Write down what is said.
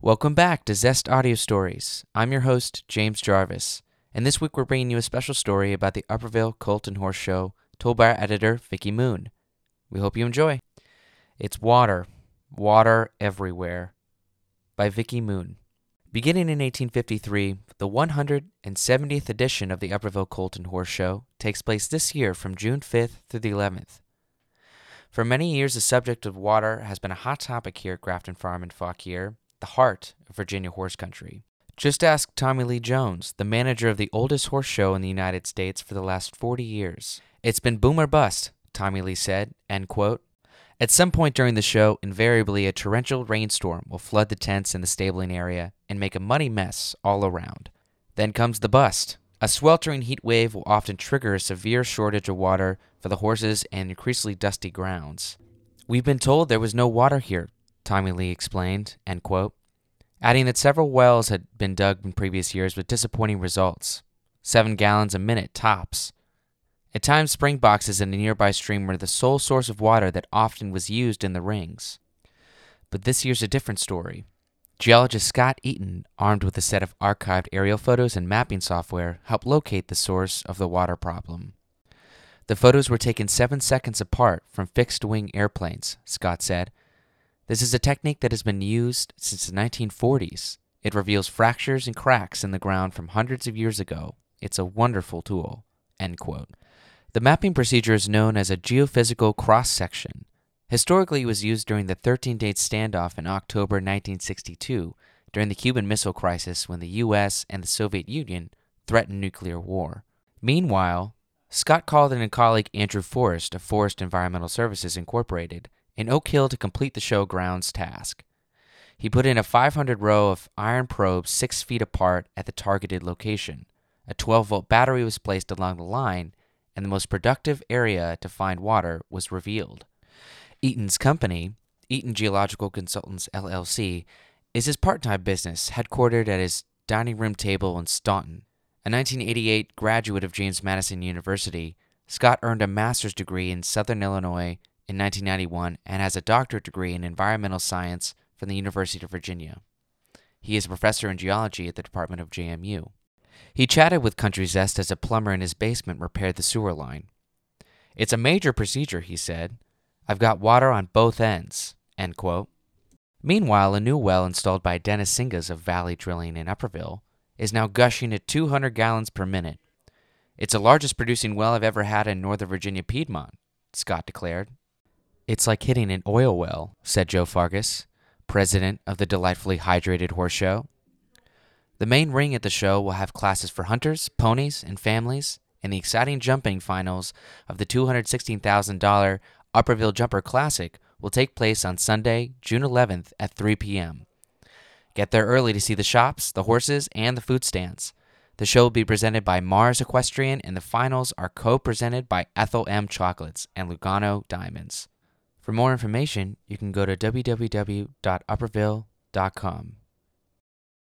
Welcome back to Zest Audio Stories. I'm your host, James Jarvis, and this week we're bringing you a special story about the Upperville Colt and Horse Show told by our editor, Vicky Moon. We hope you enjoy. It's Water, Water Everywhere by Vicky Moon. Beginning in 1853, the 170th edition of the Upperville Colt and Horse Show takes place this year from June 5th through the 11th. For many years, the subject of water has been a hot topic here at Grafton Farm in Fauquier, the heart of Virginia horse country. Just ask Tommy Lee Jones, the manager of the oldest horse show in the United States for the last 40 years. It's been boom or bust, Tommy Lee said, end quote. At some point during the show, invariably a torrential rainstorm will flood the tents in the stabling area and make a muddy mess all around. Then comes the bust. A sweltering heat wave will often trigger a severe shortage of water for the horses and increasingly dusty grounds. We've been told there was no water here, Tommy Lee explained, end quote, adding that several wells had been dug in previous years with disappointing results. Seven gallons a minute tops. At times, spring boxes in a nearby stream were the sole source of water that often was used in the rings. But this year's a different story. Geologist Scott Eaton, armed with a set of archived aerial photos and mapping software, helped locate the source of the water problem. The photos were taken seven seconds apart from fixed wing airplanes, Scott said. This is a technique that has been used since the 1940s. It reveals fractures and cracks in the ground from hundreds of years ago. It's a wonderful tool. End quote. The mapping procedure is known as a geophysical cross section. Historically, it was used during the 13 day standoff in October 1962 during the Cuban Missile Crisis when the U.S. and the Soviet Union threatened nuclear war. Meanwhile, Scott called in a colleague Andrew Forrest of Forest Environmental Services Incorporated in Oak Hill to complete the show grounds task. He put in a 500 row of iron probes six feet apart at the targeted location. A 12 volt battery was placed along the line, and the most productive area to find water was revealed. Eaton's company, Eaton Geological Consultants LLC, is his part time business headquartered at his dining room table in Staunton. A 1988 graduate of James Madison University, Scott earned a master's degree in Southern Illinois in 1991 and has a doctorate degree in environmental science from the University of Virginia. He is a professor in geology at the Department of JMU. He chatted with Country Zest as a plumber in his basement repaired the sewer line. It's a major procedure, he said. I've got water on both ends. End quote. Meanwhile, a new well installed by Dennis Singas of Valley Drilling in Upperville is now gushing at 200 gallons per minute. It's the largest producing well I've ever had in Northern Virginia Piedmont, Scott declared. It's like hitting an oil well, said Joe Fargis, president of the delightfully hydrated horse show. The main ring at the show will have classes for hunters, ponies, and families, and the exciting jumping finals of the $216,000 Upperville Jumper Classic will take place on Sunday, June 11th at 3 p.m. Get there early to see the shops, the horses, and the food stands. The show will be presented by Mars Equestrian, and the finals are co presented by Ethel M. Chocolates and Lugano Diamonds. For more information, you can go to www.upperville.com.